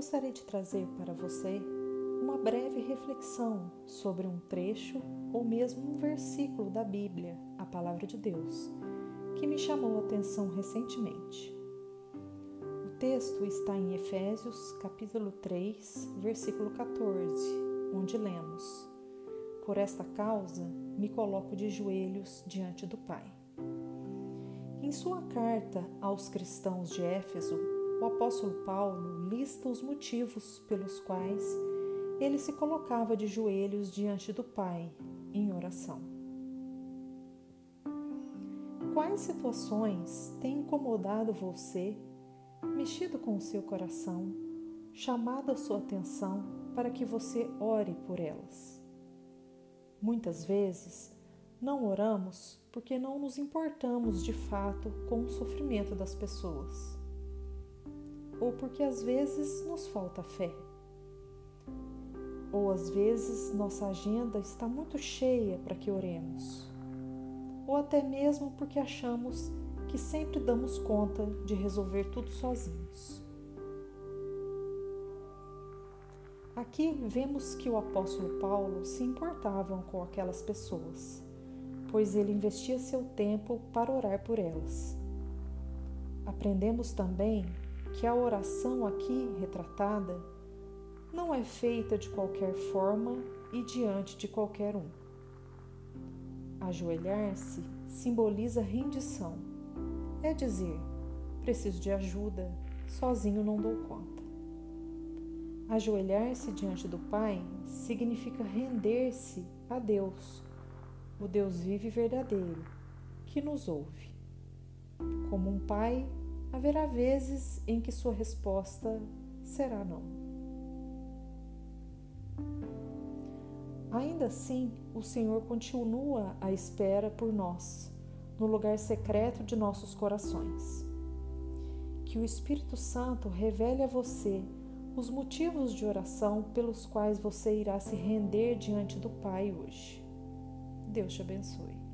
gostaria de trazer para você uma breve reflexão sobre um trecho ou mesmo um versículo da Bíblia, a Palavra de Deus, que me chamou a atenção recentemente. O texto está em Efésios, capítulo 3, versículo 14, onde lemos: Por esta causa me coloco de joelhos diante do Pai. Em sua carta aos cristãos de Éfeso, o apóstolo Paulo lista os motivos pelos quais ele se colocava de joelhos diante do Pai em oração. Quais situações têm incomodado você, mexido com o seu coração, chamado a sua atenção para que você ore por elas? Muitas vezes não oramos porque não nos importamos de fato com o sofrimento das pessoas, ou porque às vezes nos falta fé ou às vezes nossa agenda está muito cheia para que oremos, ou até mesmo porque achamos que sempre damos conta de resolver tudo sozinhos. Aqui vemos que o apóstolo Paulo se importava com aquelas pessoas, pois ele investia seu tempo para orar por elas. Aprendemos também que a oração aqui retratada não é feita de qualquer forma e diante de qualquer um. Ajoelhar-se simboliza rendição, é dizer, preciso de ajuda, sozinho não dou conta. Ajoelhar-se diante do Pai significa render-se a Deus, o Deus vivo e verdadeiro, que nos ouve. Como um pai, haverá vezes em que sua resposta será não. Ainda assim, o Senhor continua à espera por nós, no lugar secreto de nossos corações. Que o Espírito Santo revele a você os motivos de oração pelos quais você irá se render diante do Pai hoje. Deus te abençoe.